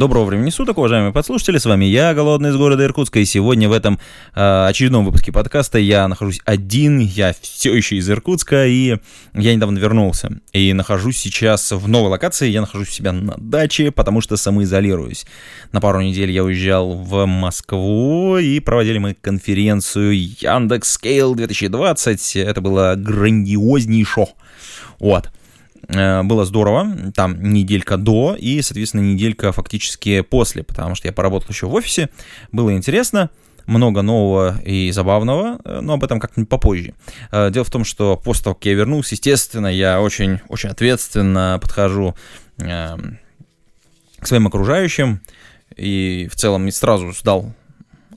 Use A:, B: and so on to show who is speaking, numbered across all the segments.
A: Доброго времени суток, уважаемые подслушатели, с вами я, Голодный из города Иркутска, и сегодня в этом э, очередном выпуске подкаста я нахожусь один, я все еще из Иркутска, и я недавно вернулся, и нахожусь сейчас в новой локации, я нахожусь у себя на даче, потому что самоизолируюсь. На пару недель я уезжал в Москву, и проводили мы конференцию Яндекс Scale 2020, это было грандиознейшо, вот. Э, было здорово, там неделька до и, соответственно, неделька фактически после, потому что я поработал еще в офисе, было интересно, много нового и забавного, э, но об этом как-нибудь попозже. Э, дело в том, что после того, как я вернулся, естественно, я очень, очень ответственно подхожу к своим окружающим и в целом сразу сдал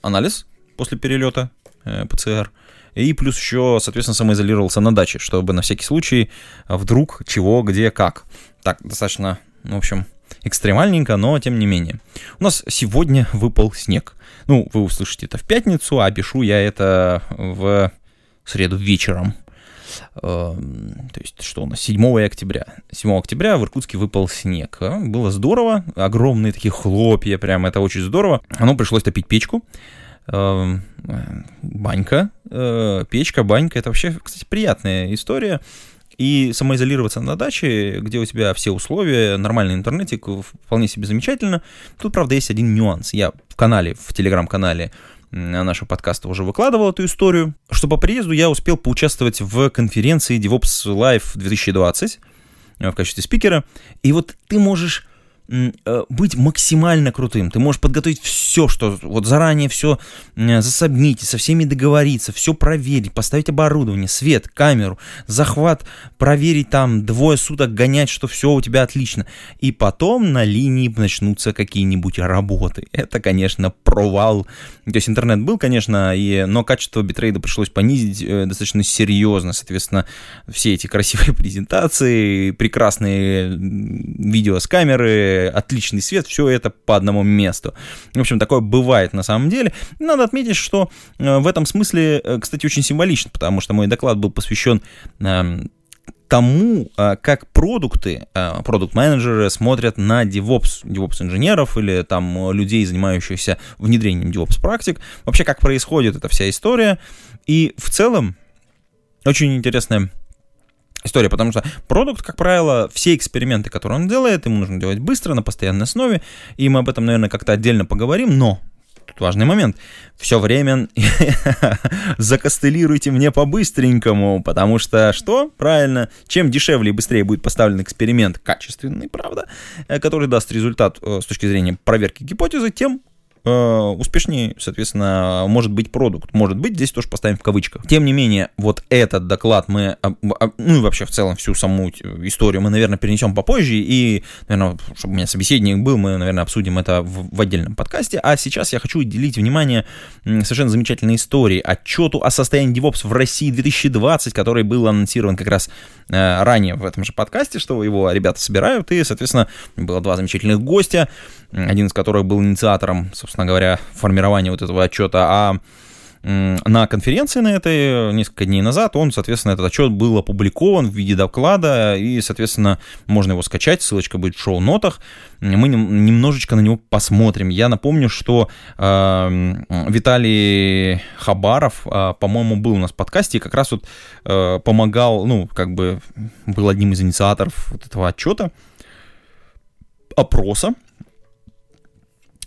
A: анализ после перелета ПЦР – и плюс еще, соответственно, самоизолировался на даче, чтобы на всякий случай а, вдруг чего, где, как. Так, достаточно, в общем, экстремальненько, но тем не менее. У нас сегодня выпал снег. Ну, вы услышите это в пятницу, а пишу я это в среду вечером. Эм, то есть, что у нас, 7 октября. 7 октября в Иркутске выпал снег. Было здорово, огромные такие хлопья, прям это очень здорово. Оно пришлось топить печку. Эм, банька, э, печка, банька. Это вообще, кстати, приятная история. И самоизолироваться на даче, где у тебя все условия, нормальный интернетик, вполне себе замечательно. Тут, правда, есть один нюанс. Я в канале, в телеграм-канале нашего подкаста уже выкладывал эту историю, что по приезду я успел поучаствовать в конференции DevOps Live 2020 э, в качестве спикера. И вот ты можешь быть максимально крутым. Ты можешь подготовить все, что вот заранее все засобнить, со всеми договориться, все проверить, поставить оборудование, свет, камеру, захват, проверить там двое суток, гонять, что все у тебя отлично. И потом на линии начнутся какие-нибудь работы. Это, конечно, провал. То есть интернет был, конечно, и, но качество битрейда пришлось понизить э, достаточно серьезно. Соответственно, все эти красивые презентации, прекрасные видео с камеры, отличный свет, все это по одному месту. В общем, такое бывает на самом деле. Надо отметить, что э, в этом смысле, э, кстати, очень символично, потому что мой доклад был посвящен эм, тому, э, как продукты, продукт-менеджеры смотрят на DevOps, DevOps-инженеров или там людей, занимающихся внедрением DevOps-практик, вообще как происходит эта вся история. И в целом очень интересная история, потому что продукт, как правило, все эксперименты, которые он делает, ему нужно делать быстро, на постоянной основе, и мы об этом, наверное, как-то отдельно поговорим, но тут важный момент. Все время закостылируйте мне по-быстренькому, потому что что? Правильно, чем дешевле и быстрее будет поставлен эксперимент, качественный, правда, э, который даст результат э, с точки зрения проверки гипотезы, тем успешнее, соответственно, может быть продукт. Может быть, здесь тоже поставим в кавычках. Тем не менее, вот этот доклад мы, ну и вообще в целом всю саму историю мы, наверное, перенесем попозже. И, наверное, чтобы у меня собеседник был, мы, наверное, обсудим это в, в отдельном подкасте. А сейчас я хочу уделить внимание совершенно замечательной истории, отчету о состоянии DevOps в России 2020, который был анонсирован как раз э, ранее в этом же подкасте, что его ребята собирают. И, соответственно, было два замечательных гостя один из которых был инициатором, собственно говоря, формирования вот этого отчета, а на конференции на этой несколько дней назад он, соответственно, этот отчет был опубликован в виде доклада, и, соответственно, можно его скачать, ссылочка будет в шоу-нотах. Мы немножечко на него посмотрим. Я напомню, что э, Виталий Хабаров, э, по-моему, был у нас в подкасте и как раз вот э, помогал, ну, как бы был одним из инициаторов вот этого отчета, опроса,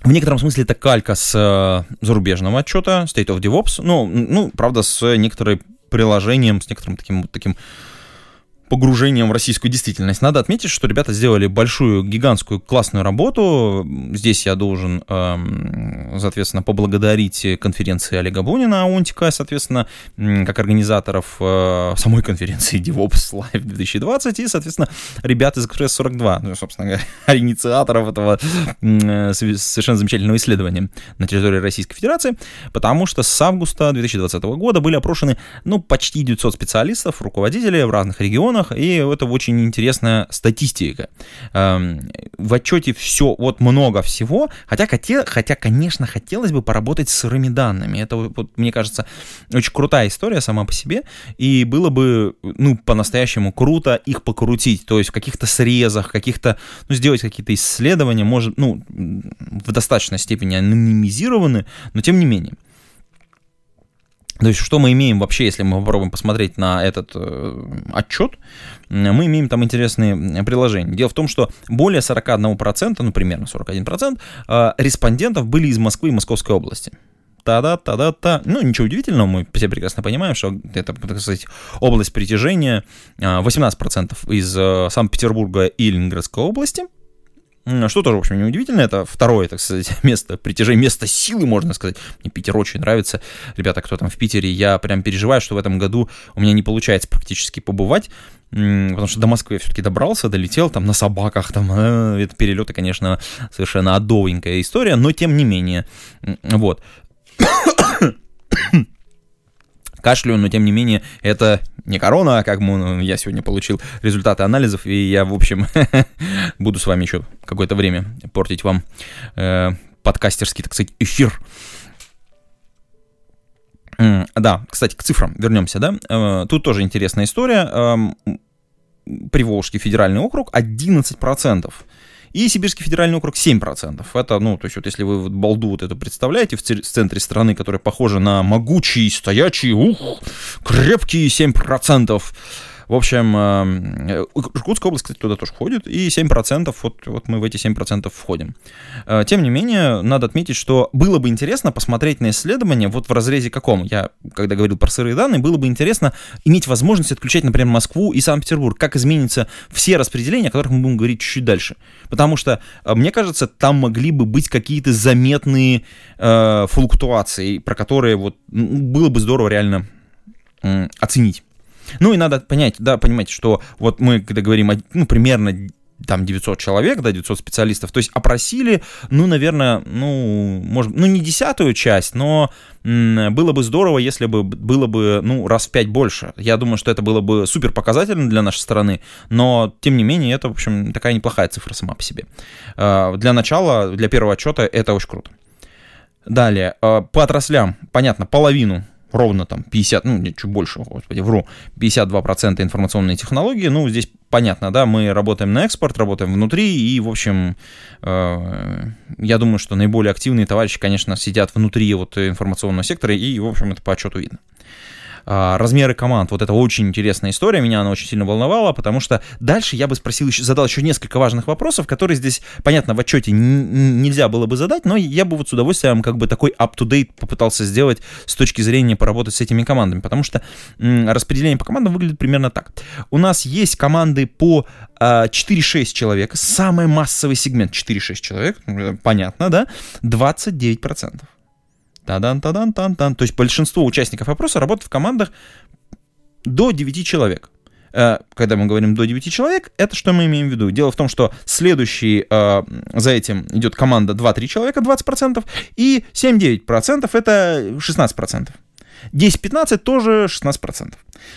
A: в некотором смысле это калька с э, зарубежного отчета State of DevOps, ну, ну, правда, с некоторым приложением, с некоторым таким, таким погружением в российскую действительность. Надо отметить, что ребята сделали большую, гигантскую, классную работу. Здесь я должен, эм, соответственно, поблагодарить конференции Олега Бунина, Аунтика, соответственно, как организаторов э, самой конференции DevOps Live 2020 и, соответственно, ребят из Express 42, ну, собственно говоря, инициаторов этого э, совершенно замечательного исследования на территории Российской Федерации, потому что с августа 2020 года были опрошены, ну, почти 900 специалистов, руководителей в разных регионах, регионах, и это очень интересная статистика. Эм, в отчете все, вот много всего, хотя, хотя, конечно, хотелось бы поработать с сырыми данными. Это, вот, мне кажется, очень крутая история сама по себе, и было бы, ну, по-настоящему круто их покрутить, то есть в каких-то срезах, каких-то, ну, сделать какие-то исследования, может, ну, в достаточной степени анонимизированы, но тем не менее. То есть, что мы имеем вообще, если мы попробуем посмотреть на этот э, отчет, мы имеем там интересные приложения. Дело в том, что более 41%, ну, примерно 41%, э, респондентов были из Москвы и Московской области. Та-да, та-да-та. Ну, ничего удивительного, мы все прекрасно понимаем, что это, так сказать, область притяжения 18% э, из э, Санкт-Петербурга и Ленинградской области – что тоже, в общем, неудивительно. Это второе, так сказать, место притяжения, место силы, можно сказать. Мне Питер очень нравится. Ребята, кто там в Питере, я прям переживаю, что в этом году у меня не получается практически побывать. Потому что до Москвы я все-таки добрался, долетел там на собаках, там, э, это перелеты, конечно, совершенно адовенькая история, но тем не менее, вот кашляю, но тем не менее это не корона, а как мы, ну, я сегодня получил результаты анализов, и я, в общем, буду с вами еще какое-то время портить вам э, подкастерский, так сказать, эфир. Да, кстати, к цифрам вернемся, да. Э, тут тоже интересная история. Эм, Приволжский федеральный округ 11% и Сибирский федеральный округ 7%. Это, ну, то есть вот если вы вот балду вот эту представляете в центре страны, которая похожа на могучий, стоячий, ух, крепкий 7%, в общем, э, Иркутская область, кстати, туда тоже входит, и 7%, вот, вот мы в эти 7% входим. Э, тем не менее, надо отметить, что было бы интересно посмотреть на исследование вот в разрезе каком. Я, когда говорил про сырые данные, было бы интересно иметь возможность отключать, например, Москву и Санкт-Петербург. Как изменятся все распределения, о которых мы будем говорить чуть-чуть дальше. Потому что, э, мне кажется, там могли бы быть какие-то заметные э, флуктуации, про которые вот было бы здорово реально э, оценить. Ну и надо понять, да, понимать, что вот мы, когда говорим, ну, примерно там 900 человек, да, 900 специалистов, то есть опросили, ну, наверное, ну, может, ну, не десятую часть, но было бы здорово, если бы было бы, ну, раз в пять больше. Я думаю, что это было бы супер показательно для нашей страны, но, тем не менее, это, в общем, такая неплохая цифра сама по себе. Э, для начала, для первого отчета это очень круто. Далее, э, по отраслям, понятно, половину ровно там 50, ну, нет, чуть больше, господи, вру, 52% информационные технологии, ну, здесь понятно, да, мы работаем на экспорт, работаем внутри, и, в общем, э, я думаю, что наиболее активные товарищи, конечно, сидят внутри вот информационного сектора, и, в общем, это по отчету видно. А, размеры команд. Вот это очень интересная история, меня она очень сильно волновала, потому что дальше я бы спросил, задал еще несколько важных вопросов, которые здесь, понятно, в отчете нельзя было бы задать, но я бы вот с удовольствием как бы такой up-to-date попытался сделать с точки зрения поработать с этими командами, потому что распределение по командам выглядит примерно так. У нас есть команды по 4-6 а, человек, самый массовый сегмент 4-6 человек, понятно, да, 29%. Тадан, тадан, тан, тан. То есть большинство участников опроса работают в командах до 9 человек. Э, когда мы говорим до 9 человек, это что мы имеем в виду? Дело в том, что следующий э, за этим идет команда 2-3 человека, 20%, и 7-9% это 16%. 10-15 тоже 16%.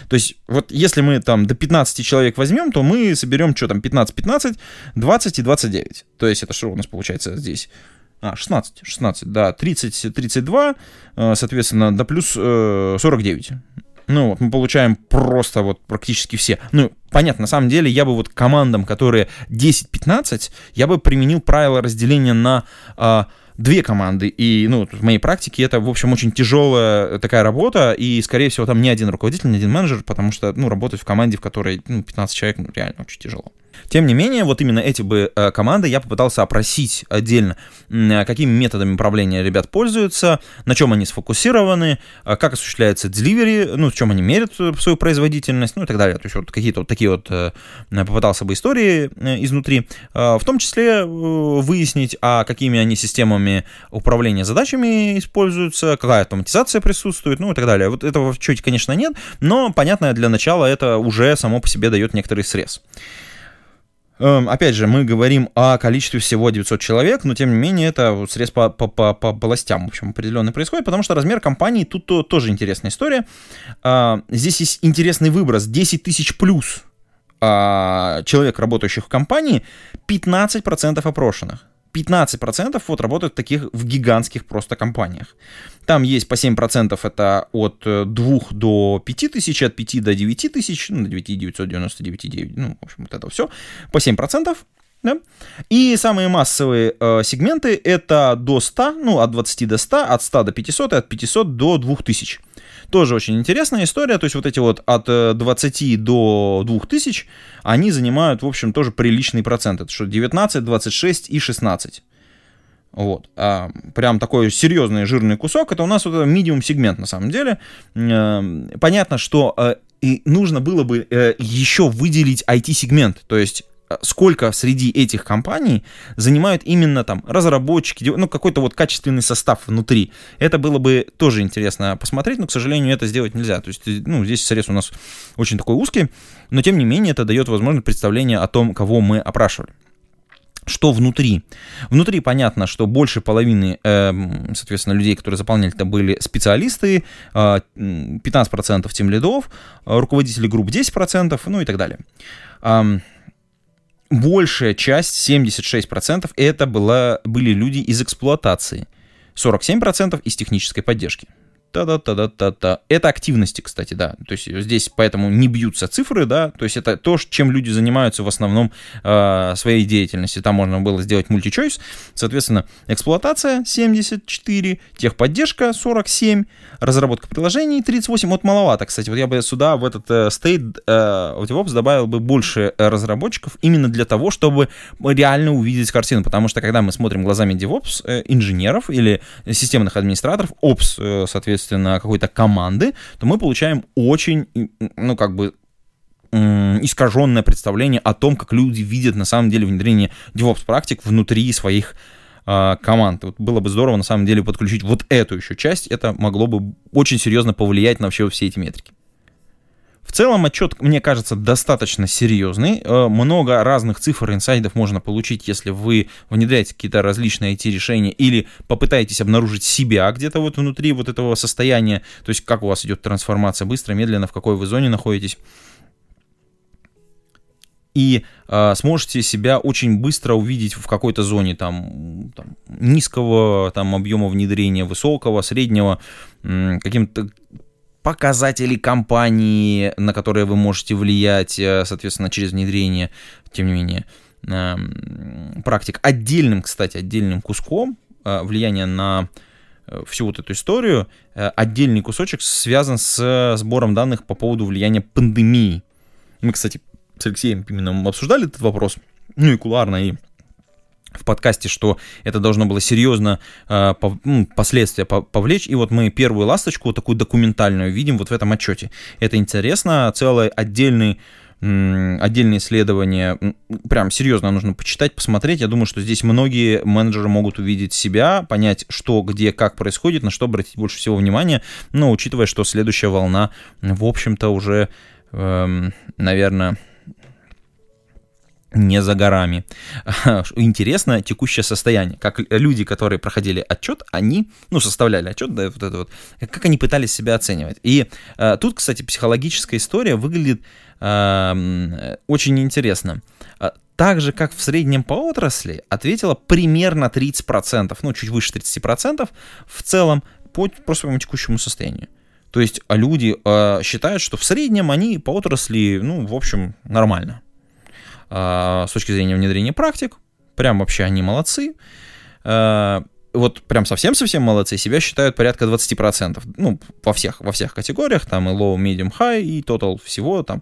A: То есть вот если мы там до 15 человек возьмем, то мы соберем что там 15-15, 20 и 29. То есть это что у нас получается здесь? А, 16, 16, да, 30, 32, э, соответственно, до плюс 49. Э, ну вот, мы получаем просто вот практически все. Ну, понятно, на самом деле я бы вот командам, которые 10-15, я бы применил правило разделения на а, две команды. И, ну, в моей практике это, в общем, очень тяжелая такая работа, и, скорее всего, там не один руководитель, не один менеджер, потому что, ну, работать в команде, в которой, ну, 15 человек, ну, реально очень тяжело. Тем не менее, вот именно эти бы э, команды я попытался опросить отдельно, э, какими методами управления ребят пользуются, на чем они сфокусированы, э, как осуществляется delivery, ну, в чем они меряют свою производительность, ну и так далее. То есть вот какие-то вот такие вот попытался бы истории изнутри. В том числе выяснить, а какими они системами управления задачами используются, какая автоматизация присутствует, ну и так далее. Вот этого чуть, конечно, нет, но, понятно, для начала это уже само по себе дает некоторый срез. Опять же, мы говорим о количестве всего 900 человек, но тем не менее это срез по, по, по, по областям, в общем, определенно происходит, потому что размер компании тут то, тоже интересная история. А, здесь есть интересный выброс, 10 тысяч плюс а, человек, работающих в компании, 15% опрошенных. 15% вот работают таких в гигантских просто компаниях. Там есть по 7% это от 2 э, до 5 тысяч, от 5 до 9 тысяч, ну, до 9 999, 9, ну, в общем, вот это все, по 7%. Да? И самые массовые э, сегменты это до 100, ну, от 20 до 100, от 100 до 500 и от 500 до 2000. Тоже очень интересная история, то есть вот эти вот от 20 э, до 2000, они занимают, в общем, тоже приличный процент. Это что 19, 26 и 16. Вот. А прям такой серьезный жирный кусок. Это у нас вот medium сегмент на самом деле. Эм, понятно, что э, и нужно было бы э, еще выделить IT-сегмент. То есть сколько среди этих компаний занимают именно там разработчики, ну какой-то вот качественный состав внутри. Это было бы тоже интересно посмотреть, но, к сожалению, это сделать нельзя. То есть, ну, здесь срез у нас очень такой узкий, но тем не менее это дает возможность представление о том, кого мы опрашивали. Что внутри? Внутри понятно, что больше половины, э, соответственно, людей, которые заполняли, это были специалисты, э, 15% тем лидов, руководители групп 10%, ну и так далее большая часть, 76%, это была, были люди из эксплуатации, 47% из технической поддержки. Та-да-та-да-та-та. Это активности, кстати, да. То есть здесь поэтому не бьются цифры, да. То есть это то, чем люди занимаются в основном э, своей деятельности. Там можно было сделать мультичойс. Соответственно, эксплуатация 74, техподдержка 47, разработка приложений 38. Вот маловато, кстати. Вот я бы сюда в этот э, state э, в DevOps добавил бы больше разработчиков именно для того, чтобы реально увидеть картину. Потому что когда мы смотрим глазами DevOps э, инженеров или системных администраторов, Ops, э, соответственно, соответственно, какой-то команды, то мы получаем очень, ну, как бы, искаженное представление о том, как люди видят на самом деле внедрение DevOps практик внутри своих э, команд. Вот было бы здорово на самом деле подключить вот эту еще часть, это могло бы очень серьезно повлиять на вообще все эти метрики. В целом отчет, мне кажется, достаточно серьезный. Э, много разных цифр инсайдов можно получить, если вы внедряете какие-то различные IT-решения или попытаетесь обнаружить себя где-то вот внутри вот этого состояния, то есть как у вас идет трансформация быстро, медленно, в какой вы зоне находитесь и э, сможете себя очень быстро увидеть в какой-то зоне там, там низкого там объема внедрения, высокого, среднего, каким-то показатели компании, на которые вы можете влиять, э, соответственно, через внедрение, тем не менее, эм, практик. Отдельным, кстати, отдельным куском э, влияния на э, всю вот эту историю, отдельный кусочек связан с сбором данных по поводу влияния пандемии. Мы, кстати, с Алексеем именно обсуждали этот вопрос, ну и куларно, и в подкасте, что это должно было серьезно э, по, ну, последствия повлечь. И вот мы первую ласточку, такую документальную, видим вот в этом отчете. Это интересно, целый отдельный отдельные исследования, прям серьезно нужно почитать, посмотреть. Я думаю, что здесь многие менеджеры могут увидеть себя, понять, что, где, как происходит, на что обратить больше всего внимания, но учитывая, что следующая волна, в общем-то, уже, эм, наверное, не за горами. Интересно текущее состояние. Как люди, которые проходили отчет, они, ну, составляли отчет, да, вот это вот, как они пытались себя оценивать. И э, тут, кстати, психологическая история выглядит э, очень интересно. А, так же, как в среднем по отрасли, ответила примерно 30%, ну, чуть выше 30% в целом по, по своему текущему состоянию. То есть люди э, считают, что в среднем они по отрасли, ну, в общем, нормально. А, с точки зрения внедрения практик. Прям вообще они молодцы. А, вот прям совсем-совсем молодцы, себя считают порядка 20%. Ну, во всех, во всех категориях, там и low, medium, high, и total всего там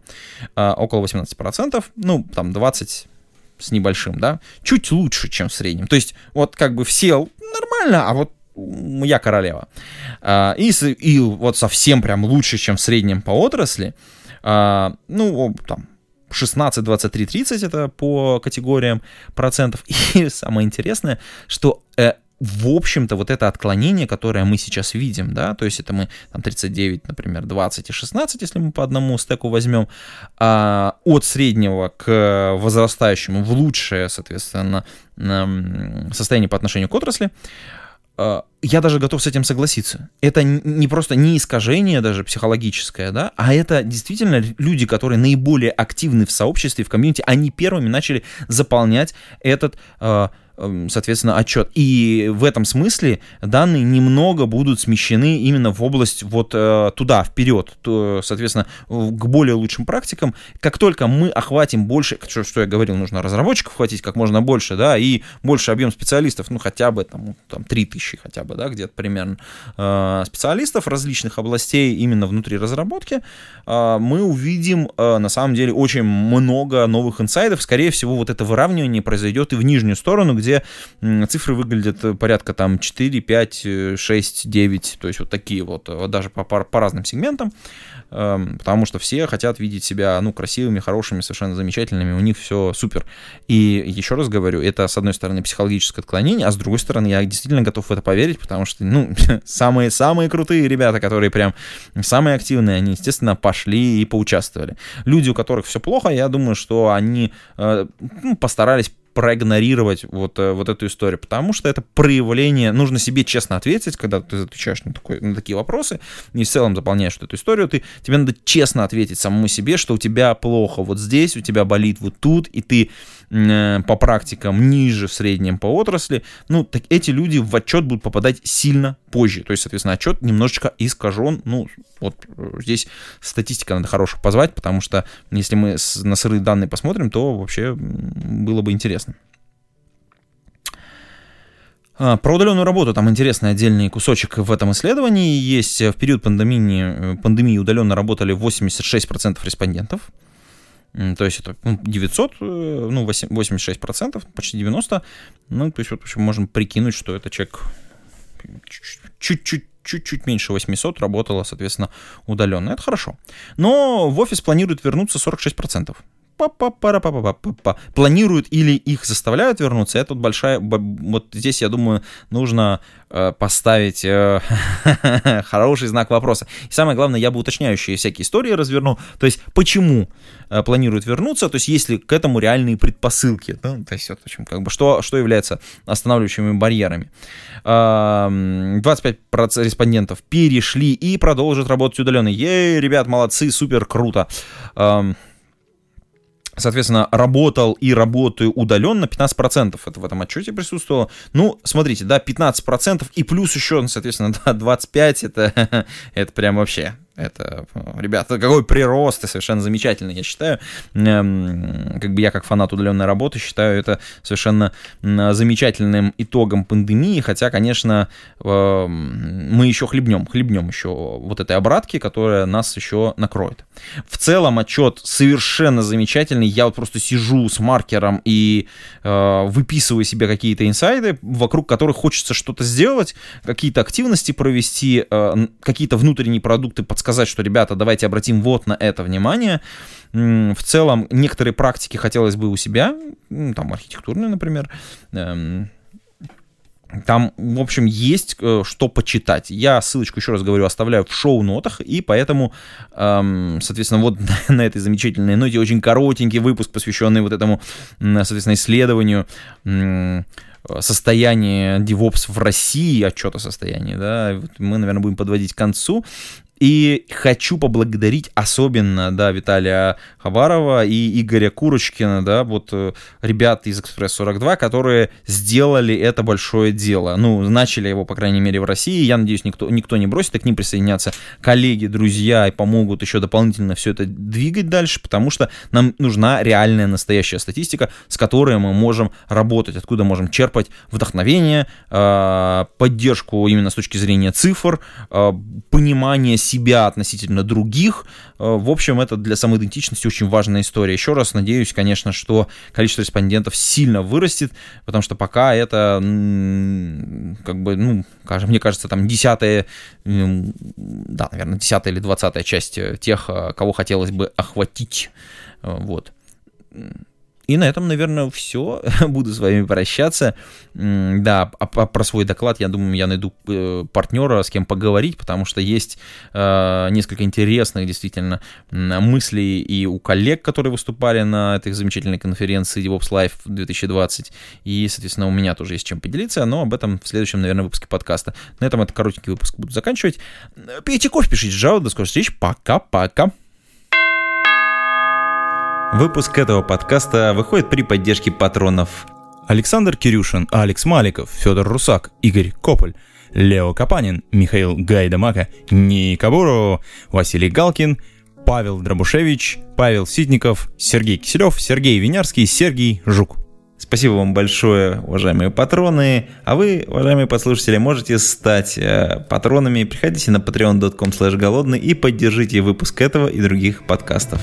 A: а, около 18%, ну, там 20 с небольшим, да, чуть лучше, чем в среднем. То есть вот как бы все нормально, а вот я королева. И, и вот совсем прям лучше, чем в среднем по отрасли, ну, там, 16, 23, 30 это по категориям процентов. И самое интересное, что э, в общем-то, вот это отклонение, которое мы сейчас видим, да, то есть это мы там 39, например, 20 и 16, если мы по одному стеку возьмем, а, от среднего к возрастающему в лучшее, соответственно, состояние по отношению к отрасли, я даже готов с этим согласиться. Это не просто не искажение даже психологическое, да, а это действительно люди, которые наиболее активны в сообществе, в комьюнити, они первыми начали заполнять этот э, соответственно, отчет. И в этом смысле данные немного будут смещены именно в область вот э, туда, вперед, соответственно, к более лучшим практикам. Как только мы охватим больше, что, что я говорил, нужно разработчиков хватить как можно больше, да, и больше объем специалистов, ну, хотя бы там, там 3000 хотя бы, да, где-то примерно э, специалистов различных областей именно внутри разработки, э, мы увидим, на самом деле, очень много новых инсайдов. Скорее всего, вот это выравнивание произойдет и в нижнюю сторону, где где цифры выглядят э, порядка там 4, 5, 6, 9, то есть вот такие вот, вот даже по, по, по разным сегментам, эм, потому что все хотят видеть себя, ну, красивыми, хорошими, совершенно замечательными, у них все супер. И еще раз говорю, это, с одной стороны, психологическое отклонение, а с другой стороны, я действительно готов в это поверить, потому что, ну, самые-самые крутые ребята, которые прям самые активные, они, естественно, пошли и поучаствовали. Люди, у которых все плохо, я думаю, что они э, ну, постарались проигнорировать вот, э, вот эту историю, потому что это проявление, нужно себе честно ответить, когда ты отвечаешь на, такой, на такие вопросы, и в целом заполняешь эту историю, ты, тебе надо честно ответить самому себе, что у тебя плохо вот здесь, у тебя болит вот тут, и ты по практикам ниже в среднем по отрасли, ну, так эти люди в отчет будут попадать сильно позже, то есть, соответственно, отчет немножечко искажен, ну, вот э, здесь статистика надо хороших позвать, потому что если мы на сырые данные посмотрим, то вообще было бы интересно. А, про удаленную работу там интересный отдельный кусочек в этом исследовании есть. В период пандемии, э, пандемии удаленно работали 86% респондентов. То есть это 900, э, ну, 86%, почти 90%. Ну, то есть вот, в общем, можем прикинуть, что это человек чуть-чуть чуть-чуть меньше 800 работало, соответственно, удаленно. Это хорошо. Но в офис планируют вернуться 46% планируют или их заставляют вернуться, это вот большая, вот здесь, я думаю, нужно э, поставить э, хороший знак вопроса. И самое главное, я бы уточняющие всякие истории развернул, то есть почему э, планируют вернуться, то есть есть ли к этому реальные предпосылки, да? то есть вот, в общем, как бы, что, что является останавливающими барьерами. 25% респондентов перешли и продолжат работать удаленно. Ей, ребят, молодцы, супер, круто соответственно, работал и работаю удаленно, 15% это в этом отчете присутствовало. Ну, смотрите, да, 15% и плюс еще, соответственно, да, 25% это, это прям вообще это, ребята, какой прирост, и совершенно замечательно, я считаю. Эм, как бы я, как фанат удаленной работы, считаю это совершенно замечательным итогом пандемии, хотя, конечно, эм, мы еще хлебнем, хлебнем еще вот этой обратки, которая нас еще накроет. В целом отчет совершенно замечательный, я вот просто сижу с маркером и э, выписываю себе какие-то инсайды, вокруг которых хочется что-то сделать, какие-то активности провести, э, какие-то внутренние продукты подсказать сказать, что, ребята, давайте обратим вот на это внимание. В целом, некоторые практики хотелось бы у себя, там, архитектурные, например, эм, там, в общем, есть э, что почитать. Я ссылочку, еще раз говорю, оставляю в шоу-нотах, и поэтому, эм, соответственно, вот на этой замечательной ноте очень коротенький выпуск, посвященный вот этому, соответственно, исследованию состояние DevOps в России, отчет о состоянии, да, мы, наверное, будем подводить к концу. И хочу поблагодарить особенно, да, Виталия Хабарова и Игоря Курочкина, да, вот э, ребят из «Экспресс-42», которые сделали это большое дело. Ну, начали его, по крайней мере, в России. Я надеюсь, никто, никто не бросит, и к ним присоединятся коллеги, друзья и помогут еще дополнительно все это двигать дальше, потому что нам нужна реальная настоящая статистика, с которой мы можем работать, откуда можем черпать вдохновение, э, поддержку именно с точки зрения цифр, э, понимание себя относительно других. Э, в общем, это для самоидентичности очень важная история. Еще раз надеюсь, конечно, что количество респондентов сильно вырастет, потому что пока это, как бы, ну, мне кажется, там десятая, да, наверное, десятая или двадцатая часть э, тех, э, кого хотелось бы охватить. Вот. И на этом, наверное, все. Буду с вами прощаться. Да, а, а про свой доклад, я думаю, я найду э, партнера, с кем поговорить, потому что есть э, несколько интересных, действительно, мыслей и у коллег, которые выступали на этой замечательной конференции DevOps Live 2020. И, соответственно, у меня тоже есть чем поделиться, но об этом в следующем, наверное, выпуске подкаста. На этом этот коротенький выпуск буду заканчивать. Пейте кофе, пишите жалобы. До скорой встречи. Пока-пока. Выпуск этого подкаста выходит при поддержке патронов Александр Кирюшин, Алекс Маликов, Федор Русак, Игорь Кополь, Лео Капанин, Михаил Гайдамака, Ника Буру, Василий Галкин, Павел Дробушевич, Павел Ситников, Сергей Киселев, Сергей Винярский, Сергей Жук. Спасибо вам большое, уважаемые патроны. А вы, уважаемые послушатели, можете стать э, патронами. Приходите на patreon.com голодный и поддержите выпуск этого и других подкастов.